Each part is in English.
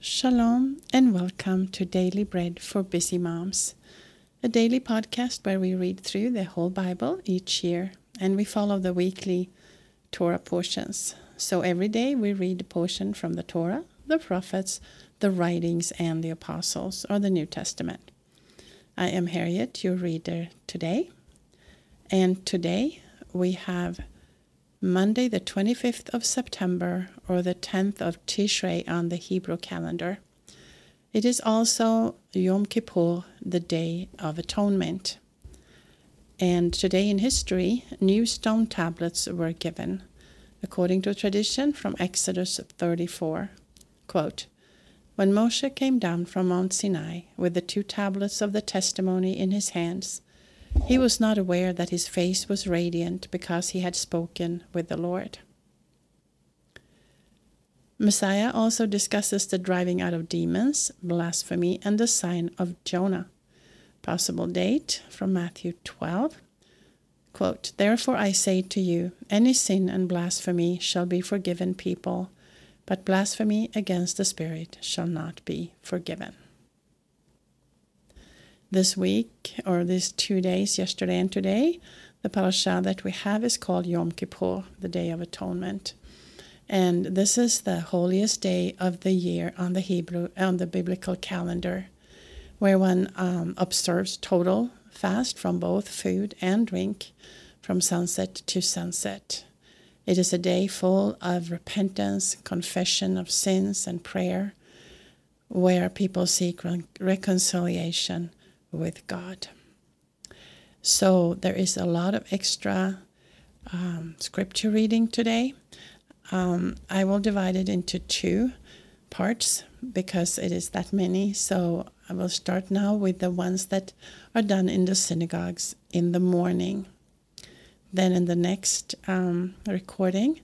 Shalom and welcome to Daily Bread for Busy Moms, a daily podcast where we read through the whole Bible each year and we follow the weekly Torah portions. So every day we read a portion from the Torah, the prophets, the writings, and the apostles, or the New Testament. I am Harriet, your reader today, and today we have Monday, the 25th of September, or the 10th of Tishrei on the Hebrew calendar. It is also Yom Kippur, the Day of Atonement. And today in history, new stone tablets were given, according to tradition from Exodus 34. Quote, when Moshe came down from Mount Sinai with the two tablets of the testimony in his hands, he was not aware that his face was radiant because he had spoken with the Lord. Messiah also discusses the driving out of demons, blasphemy, and the sign of Jonah. Possible date from Matthew 12. Quote, Therefore I say to you, any sin and blasphemy shall be forgiven people, but blasphemy against the Spirit shall not be forgiven this week or these two days, yesterday and today, the parasha that we have is called Yom Kippur, the Day of Atonement. And this is the holiest day of the year on the Hebrew on the biblical calendar, where one um, observes total fast from both food and drink from sunset to sunset. It is a day full of repentance, confession of sins, and prayer, where people seek reconciliation with God. So there is a lot of extra um, scripture reading today. Um, I will divide it into two parts because it is that many. So I will start now with the ones that are done in the synagogues in the morning. Then in the next um, recording,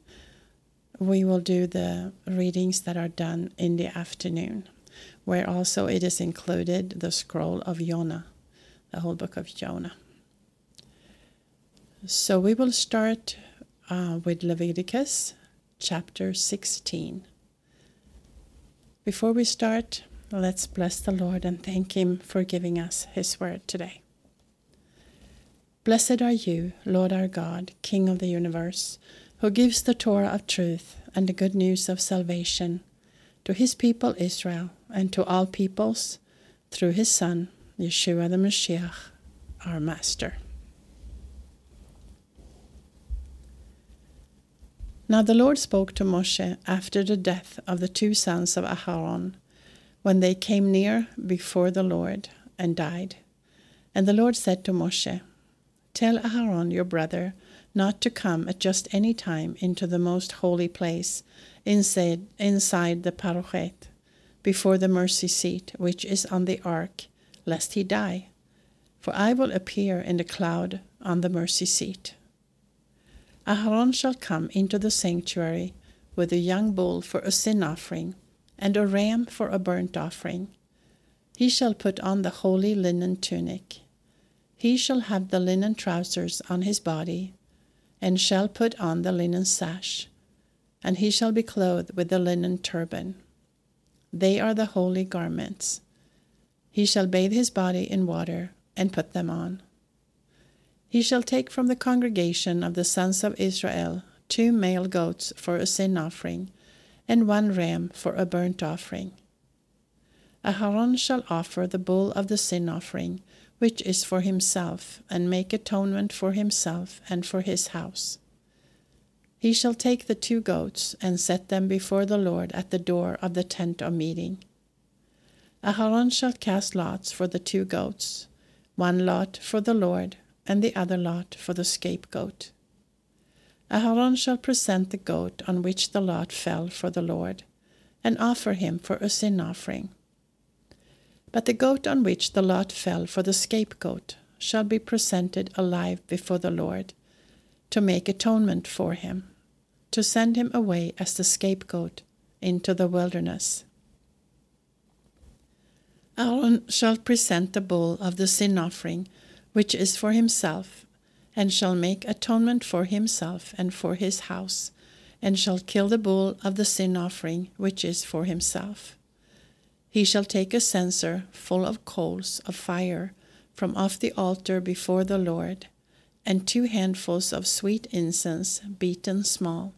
we will do the readings that are done in the afternoon where also it is included the scroll of Jonah, the whole book of Jonah. So we will start uh, with Leviticus chapter 16. Before we start, let's bless the Lord and thank Him for giving us His word today. Blessed are you, Lord our God, King of the universe, who gives the Torah of truth and the good news of salvation to his people Israel and to all peoples through his Son, Yeshua the Mashiach, our Master. Now the Lord spoke to Moshe after the death of the two sons of Aharon, when they came near before the Lord and died. And the Lord said to Moshe, Tell Aharon your brother not to come at just any time into the most holy place inside, inside the parochet, before the mercy seat which is on the ark, lest he die. For I will appear in the cloud on the mercy seat. Aharon shall come into the sanctuary with a young bull for a sin offering, and a ram for a burnt offering. He shall put on the holy linen tunic. He shall have the linen trousers on his body, and shall put on the linen sash, and he shall be clothed with the linen turban. They are the holy garments. He shall bathe his body in water and put them on. He shall take from the congregation of the sons of Israel two male goats for a sin offering, and one ram for a burnt offering. Aharon shall offer the bull of the sin offering which is for himself, and make atonement for himself and for his house. He shall take the two goats and set them before the Lord at the door of the tent of meeting. Aharon shall cast lots for the two goats, one lot for the Lord, and the other lot for the scapegoat. Aharon shall present the goat on which the lot fell for the Lord, and offer him for a sin offering. But the goat on which the lot fell for the scapegoat shall be presented alive before the Lord, to make atonement for him, to send him away as the scapegoat into the wilderness. Aaron shall present the bull of the sin offering, which is for himself, and shall make atonement for himself and for his house, and shall kill the bull of the sin offering, which is for himself He shall take a censer full of coals of fire from off the altar before the Lord, and two handfuls of sweet incense beaten small,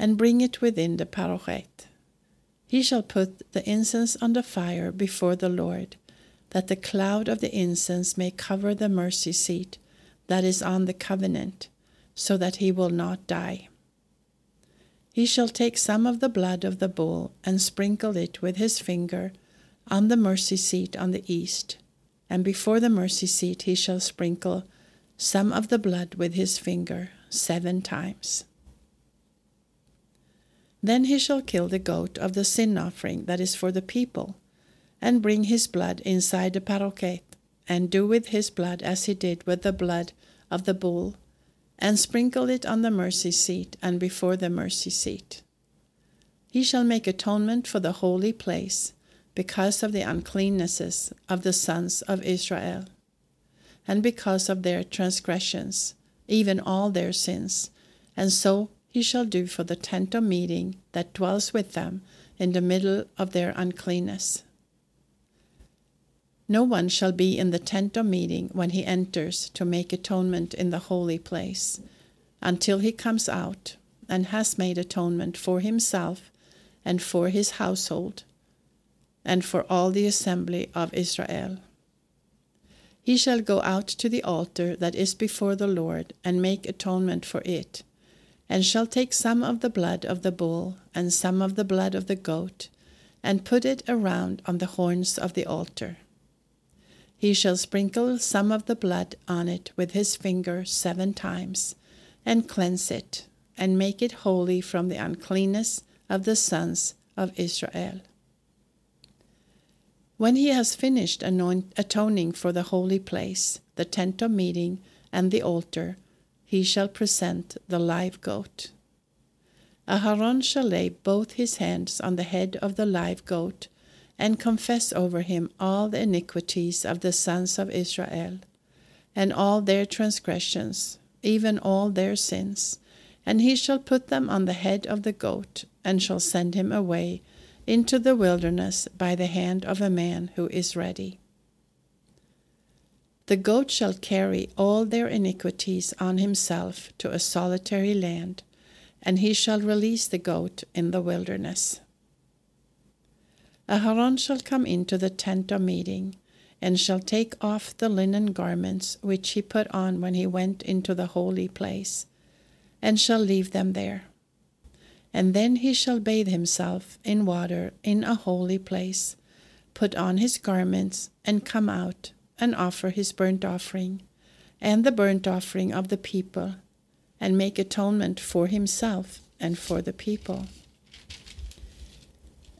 and bring it within the parochet. He shall put the incense on the fire before the Lord, that the cloud of the incense may cover the mercy seat that is on the covenant, so that he will not die. He shall take some of the blood of the bull and sprinkle it with his finger on the mercy seat on the east, and before the mercy seat he shall sprinkle some of the blood with his finger seven times. Then he shall kill the goat of the sin offering that is for the people, and bring his blood inside the parochet, and do with his blood as he did with the blood of the bull, and sprinkle it on the mercy seat and before the mercy seat. He shall make atonement for the holy place because of the uncleannesses of the sons of Israel, and because of their transgressions, even all their sins, and so he shall do for the tent of meeting that dwells with them in the middle of their uncleanness. No one shall be in the tent of meeting when he enters to make atonement in the holy place, until he comes out and has made atonement for himself and for his household, and for all the assembly of Israel. He shall go out to the altar that is before the Lord and make atonement for it, and shall take some of the blood of the bull and some of the blood of the goat, and put it around on the horns of the altar. He shall sprinkle some of the blood on it with his finger seven times, and cleanse it, and make it holy from the uncleanness of the sons of Israel. When he has finished anoint, atoning for the holy place, the tent of meeting, and the altar, he shall present the live goat. Aharon shall lay both his hands on the head of the live goat and confess over him all the iniquities of the sons of Israel, and all their transgressions, even all their sins. And he shall put them on the head of the goat, and shall send him away into the wilderness by the hand of a man who is ready. The goat shall carry all their iniquities on himself to a solitary land, and he shall release the goat in the wilderness. Aharon shall come into the tent of meeting, and shall take off the linen garments which he put on when he went into the holy place, and shall leave them there. And then he shall bathe himself in water in a holy place, put on his garments, and come out, and offer his burnt offering, and the burnt offering of the people, and make atonement for himself and for the people.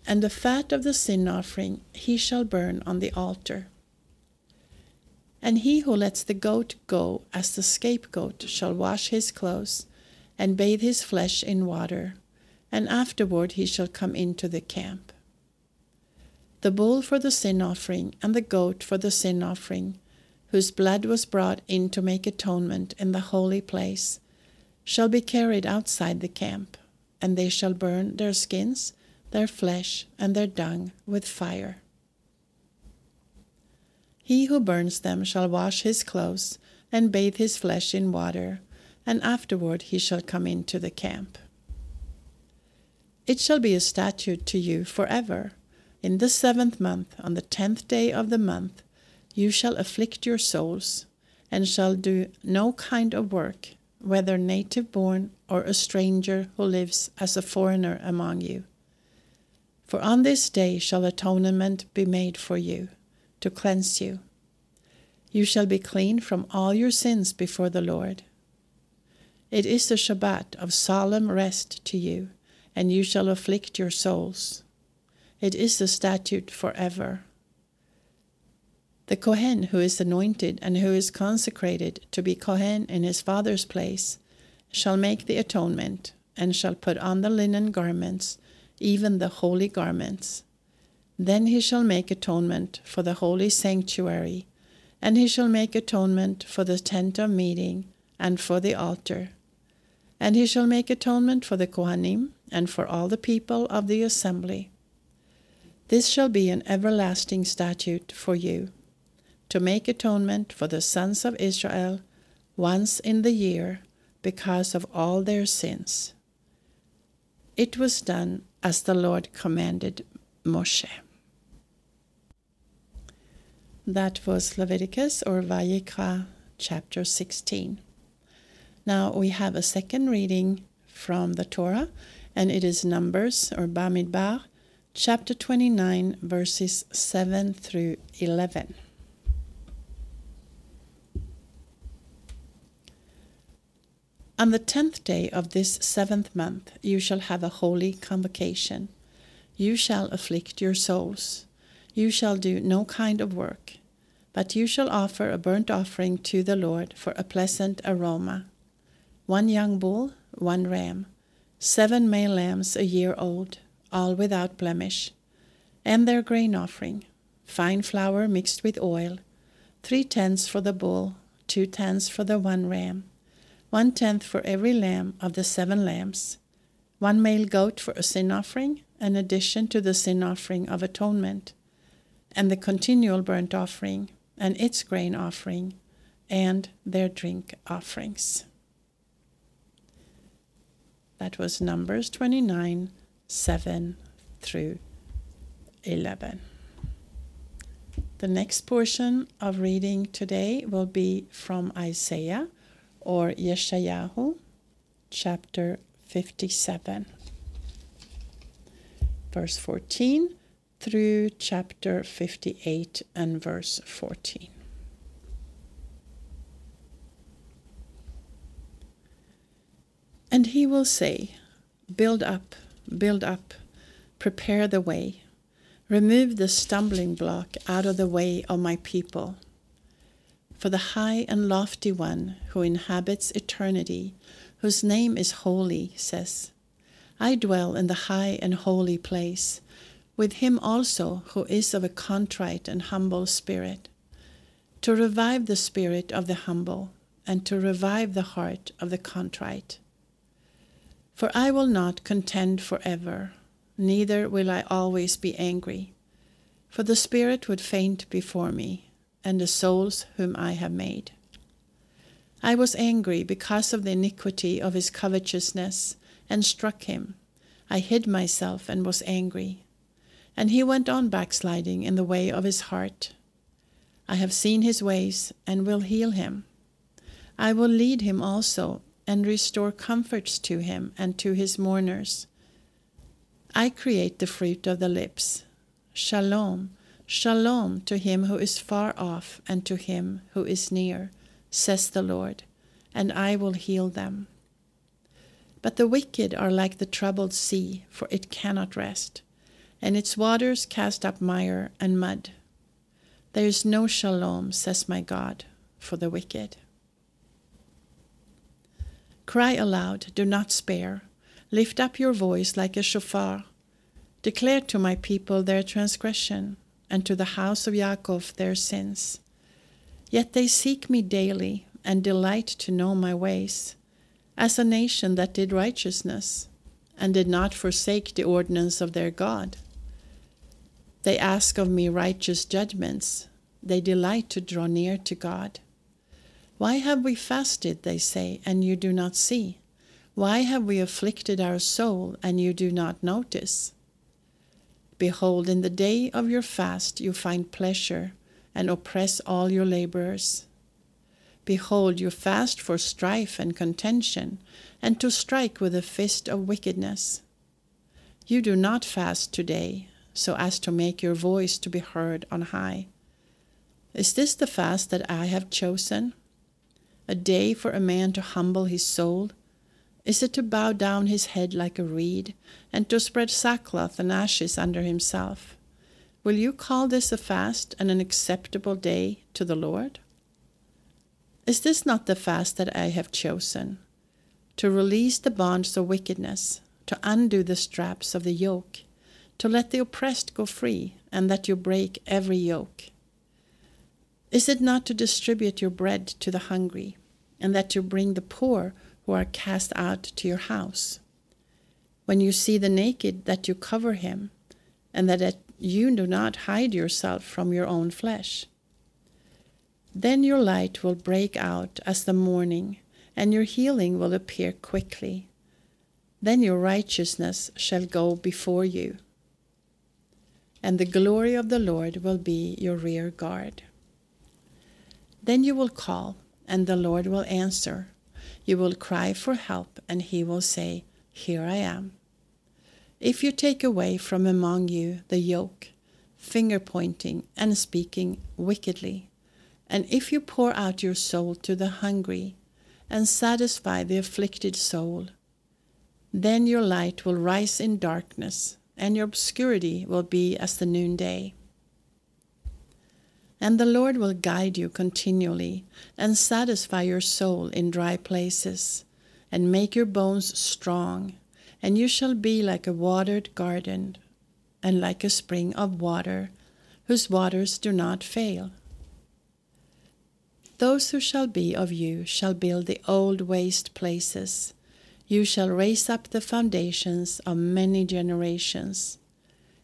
And the fat of the sin offering he shall burn on the altar. And he who lets the goat go as the scapegoat shall wash his clothes and bathe his flesh in water, and afterward he shall come into the camp. The bull for the sin offering and the goat for the sin offering, whose blood was brought in to make atonement in the holy place, shall be carried outside the camp, and they shall burn their skins their flesh and their dung with fire. He who burns them shall wash his clothes and bathe his flesh in water, and afterward he shall come into the camp. It shall be a statute to you forever. In the seventh month, on the tenth day of the month, you shall afflict your souls, and shall do no kind of work, whether native born or a stranger who lives as a foreigner among you. For on this day shall atonement be made for you, to cleanse you. You shall be clean from all your sins before the Lord. It is the Shabbat of solemn rest to you, and you shall afflict your souls. It is the statute forever. The Kohen who is anointed and who is consecrated to be Kohen in his father's place shall make the atonement, and shall put on the linen garments even the holy garments. Then he shall make atonement for the holy sanctuary, and he shall make atonement for the tent of meeting and for the altar. And he shall make atonement for the Kohanim and for all the people of the assembly. This shall be an everlasting statute for you, to make atonement for the sons of Israel once in the year because of all their sins. It was done as the Lord commanded Moshe. That was Leviticus or Vayikra chapter 16. Now we have a second reading from the Torah, and it is Numbers or Bamidbar, chapter 29, verses 7 through 11. On the tenth day of this seventh month you shall have a holy convocation. You shall afflict your souls. You shall do no kind of work, but you shall offer a burnt offering to the Lord for a pleasant aroma. One young bull, one ram, seven male lambs a year old, all without blemish, and their grain offering, fine flour mixed with oil, three tenths for the bull, two tenths for the one ram, one tenth for every lamb of the seven lambs, one male goat for a sin offering, in addition to the sin offering of atonement, and the continual burnt offering, and its grain offering, and their drink offerings. That was Numbers 29 7 through 11. The next portion of reading today will be from Isaiah or Yeshayahu, chapter 57, verse 14 through chapter 58 and verse 14. And he will say, Build up, build up, prepare the way, remove the stumbling block out of the way of my people. For the high and lofty one who inhabits eternity, whose name is holy, says, I dwell in the high and holy place, with him also who is of a contrite and humble spirit, to revive the spirit of the humble, and to revive the heart of the contrite. For I will not contend forever, neither will I always be angry. For the Spirit would faint before me, and the souls whom I have made. I was angry because of the iniquity of his covetousness, and struck him. I hid myself and was angry. And he went on backsliding in the way of his heart. I have seen his ways, and will heal him. I will lead him also and restore comforts to him and to his mourners. I create the fruit of the lips. Shalom, shalom to him who is far off and to him who is near, says the Lord, and I will heal them. But the wicked are like the troubled sea, for it cannot rest, and its waters cast up mire and mud. There is no shalom, says my God, for the wicked. Cry aloud, do not spare. Lift up your voice like a shofar. Declare to my people their transgression, and to the house of Yaakov their sins. Yet they seek me daily, and delight to know my ways, as a nation that did righteousness, and did not forsake the ordinance of their God. They ask of me righteous judgments, they delight to draw near to God. Why have we fasted, they say, and you do not see? Why have we afflicted our soul, and you do not notice? Behold, in the day of your fast you find pleasure, and oppress all your laborers. Behold, you fast for strife and contention, and to strike with a fist of wickedness. You do not fast today, so as to make your voice to be heard on high. Is this the fast that I have chosen? A day for a man to humble his soul? Is it to bow down his head like a reed, and to spread sackcloth and ashes under himself? Will you call this a fast and an acceptable day to the Lord? Is this not the fast that I have chosen? To release the bonds of wickedness, to undo the straps of the yoke, to let the oppressed go free, and that you break every yoke? Is it not to distribute your bread to the hungry, and that you bring the poor who are cast out to your house. When you see the naked, that you cover him, and that you do not hide yourself from your own flesh. Then your light will break out as the morning, and your healing will appear quickly. Then your righteousness shall go before you, and the glory of the Lord will be your rear guard. Then you will call, and the Lord will answer. You will cry for help, and he will say, Here I am. If you take away from among you the yoke, finger pointing and speaking wickedly, and if you pour out your soul to the hungry and satisfy the afflicted soul, then your light will rise in darkness, and your obscurity will be as the noonday. And the Lord will guide you continually and satisfy your soul in dry places, and make your bones strong and you shall be like a watered garden, and like a spring of water, whose waters do not fail. Those who shall be of you shall build the old waste places. You shall raise up the foundations of many generations.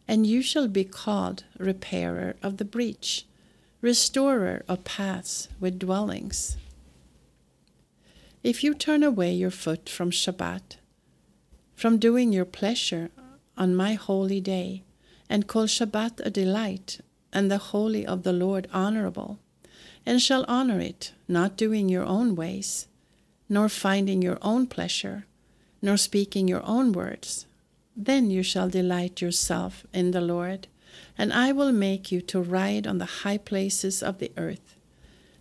And you shall be called repairer of the breach, restorer of paths with dwellings. If you turn away your foot from Shabbat, from doing your pleasure on my holy day, and call Shabbat a delight, and the holy of the Lord honorable, and shall honor it, not doing your own ways, nor finding your own pleasure, nor speaking your own words. Then you shall delight yourself in the Lord, and I will make you to ride on the high places of the earth,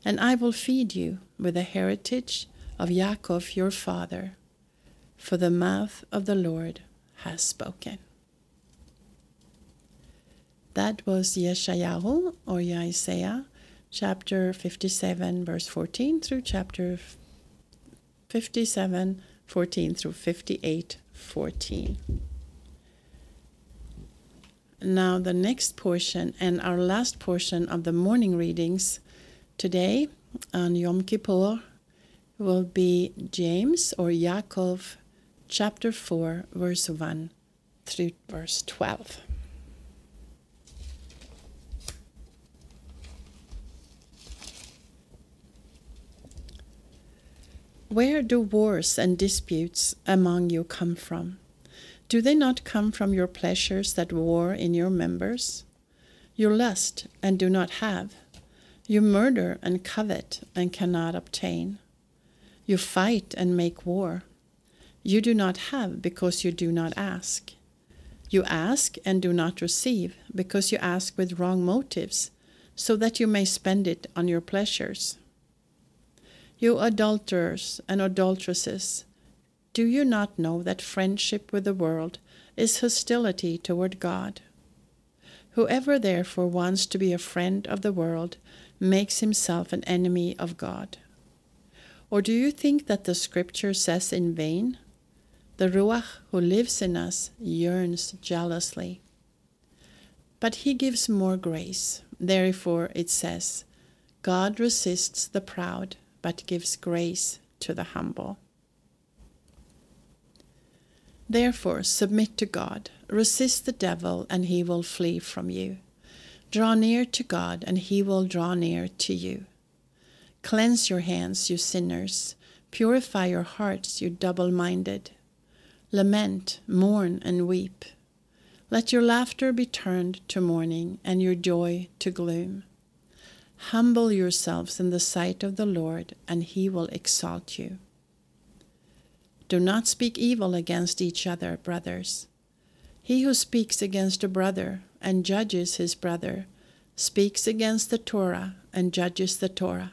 and I will feed you with the heritage of Yaakov your father for the mouth of the Lord has spoken. That was Yeshayahu or Isaiah, chapter 57, verse 14 through chapter 57, 14 through 58, 14. Now, the next portion and our last portion of the morning readings today on Yom Kippur will be James or Yaakov chapter 4, verse 1 through verse 12. Where do wars and disputes among you come from? Do they not come from your pleasures that war in your members? You lust and do not have. You murder and covet and cannot obtain. You fight and make war. You do not have because you do not ask. You ask and do not receive because you ask with wrong motives, so that you may spend it on your pleasures. You adulterers and adulteresses, do you not know that friendship with the world is hostility toward God? Whoever therefore wants to be a friend of the world makes himself an enemy of God. Or do you think that the scripture says in vain? The Ruach who lives in us yearns jealously. But he gives more grace. Therefore, it says, God resists the proud, but gives grace to the humble. Therefore, submit to God, resist the devil, and he will flee from you. Draw near to God, and he will draw near to you. Cleanse your hands, you sinners. Purify your hearts, you double minded. Lament, mourn, and weep. Let your laughter be turned to mourning, and your joy to gloom. Humble yourselves in the sight of the Lord, and he will exalt you. Do not speak evil against each other, brothers. He who speaks against a brother and judges his brother speaks against the Torah and judges the Torah.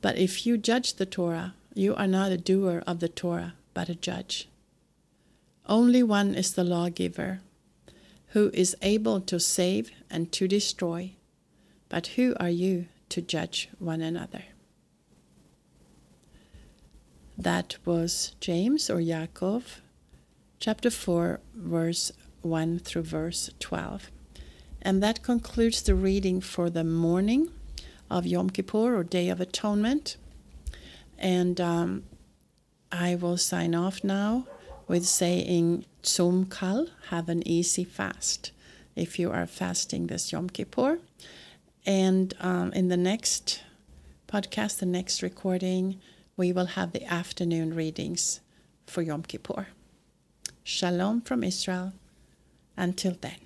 But if you judge the Torah, you are not a doer of the Torah, but a judge. Only one is the lawgiver, who is able to save and to destroy. But who are you to judge one another? That was James or Yaakov, chapter 4, verse 1 through verse 12. And that concludes the reading for the morning of Yom Kippur or Day of Atonement. And um, I will sign off now with saying Tzom Kal, have an easy fast. if you are fasting this Yom Kippur. And um, in the next podcast, the next recording, we will have the afternoon readings for Yom Kippur. Shalom from Israel. Until then.